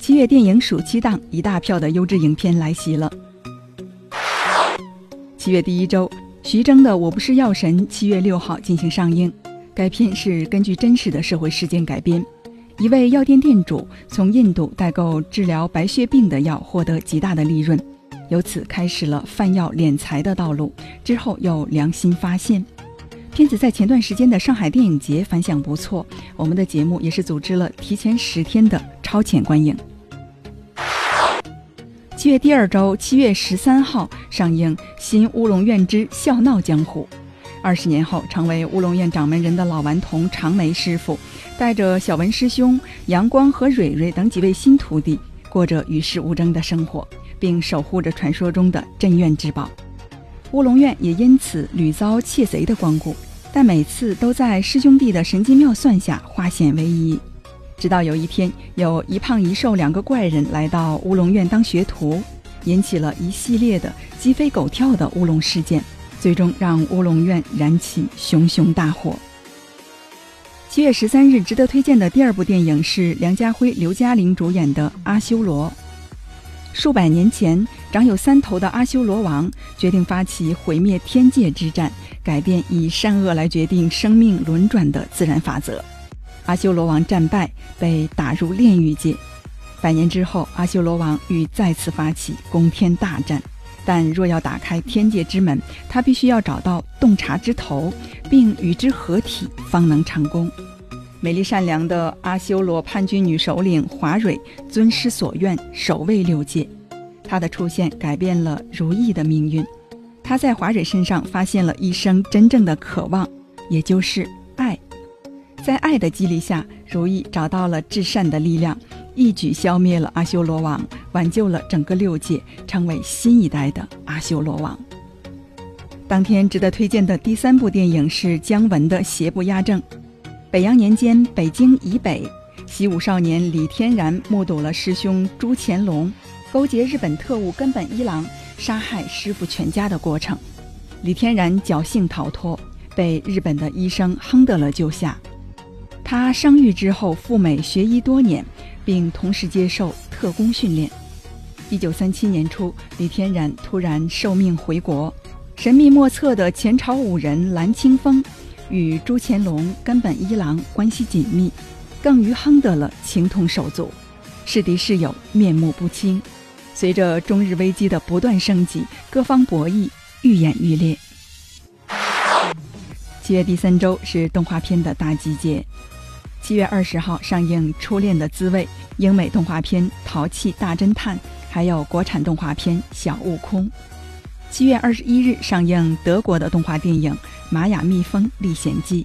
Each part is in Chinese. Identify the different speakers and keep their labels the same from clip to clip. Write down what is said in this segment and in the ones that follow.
Speaker 1: 七月电影暑期档，一大票的优质影片来袭了。七月第一周，徐峥的《我不是药神》七月六号进行上映。该片是根据真实的社会事件改编。一位药店店主从印度代购治疗白血病的药，获得极大的利润，由此开始了贩药敛财的道路。之后又良心发现。片子在前段时间的上海电影节反响不错，我们的节目也是组织了提前十天的超前观影。七月第二周，七月十三号上映《新乌龙院之笑闹江湖》。二十年后，成为乌龙院掌门人的老顽童长眉师傅，带着小文师兄、阳光和蕊蕊等几位新徒弟，过着与世无争的生活，并守护着传说中的镇院之宝。乌龙院也因此屡遭窃贼的光顾，但每次都在师兄弟的神机妙算下化险为夷。直到有一天，有一胖一瘦两个怪人来到乌龙院当学徒，引起了一系列的鸡飞狗跳的乌龙事件，最终让乌龙院燃起熊熊大火。七月十三日，值得推荐的第二部电影是梁家辉、刘嘉玲主演的《阿修罗》。数百年前，长有三头的阿修罗王决定发起毁灭天界之战，改变以善恶来决定生命轮转的自然法则。阿修罗王战败，被打入炼狱界。百年之后，阿修罗王欲再次发起攻天大战，但若要打开天界之门，他必须要找到洞察之头，并与之合体，方能成功。美丽善良的阿修罗叛军女首领华蕊尊师所愿，守卫六界。她的出现改变了如意的命运。她在华蕊身上发现了一生真正的渴望，也就是。在爱的激励下，如意找到了至善的力量，一举消灭了阿修罗王，挽救了整个六界，成为新一代的阿修罗王。当天值得推荐的第三部电影是姜文的《邪不压正》。北洋年间，北京以北，习武少年李天然目睹了师兄朱乾隆勾结日本特务根本一郎杀害师傅全家的过程。李天然侥幸逃脱，被日本的医生亨德勒救下。他伤愈之后赴美学医多年，并同时接受特工训练。一九三七年初，李天然突然受命回国。神秘莫测的前朝武人蓝青峰。与朱乾隆、根本一郎关系紧密，更与亨德勒情同手足，是敌是友面目不清。随着中日危机的不断升级，各方博弈愈演愈烈。七月第三周是动画片的大集结，七月二十号上映《初恋的滋味》，英美动画片《淘气大侦探》，还有国产动画片《小悟空》。七月二十一日上映德国的动画电影。《玛雅蜜蜂历险记》。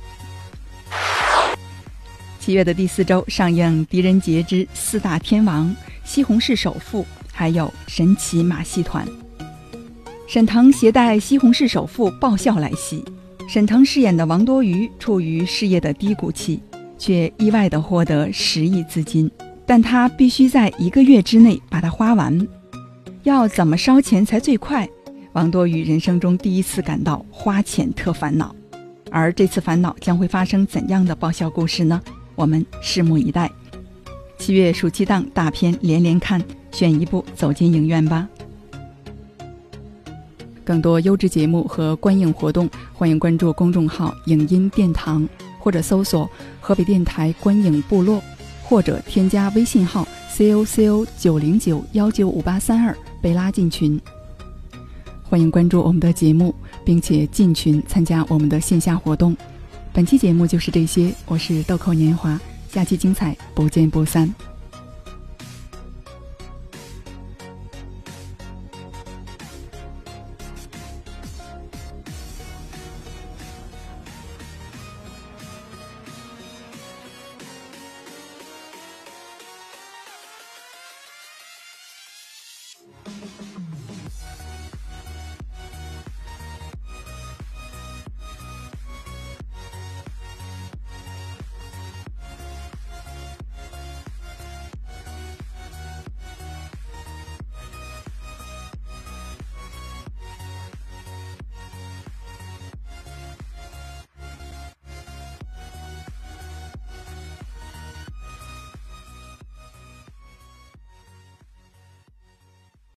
Speaker 1: 七月的第四周上映《狄仁杰之四大天王》《西红柿首富》，还有《神奇马戏团》。沈腾携带西红柿首富爆笑来袭。沈腾饰演的王多鱼处于事业的低谷期，却意外的获得十亿资金，但他必须在一个月之内把它花完。要怎么烧钱才最快？王多鱼人生中第一次感到花钱特烦恼，而这次烦恼将会发生怎样的爆笑故事呢？我们拭目以待。七月暑期档大片连连看，选一部走进影院吧。更多优质节目和观影活动，欢迎关注公众号“影音殿堂”，或者搜索“河北电台观影部落”，或者添加微信号 “c o c o 九零九幺九五八三二”被拉进群。欢迎关注我们的节目，并且进群参加我们的线下活动。本期节目就是这些，我是豆蔻年华，下期精彩不见不散。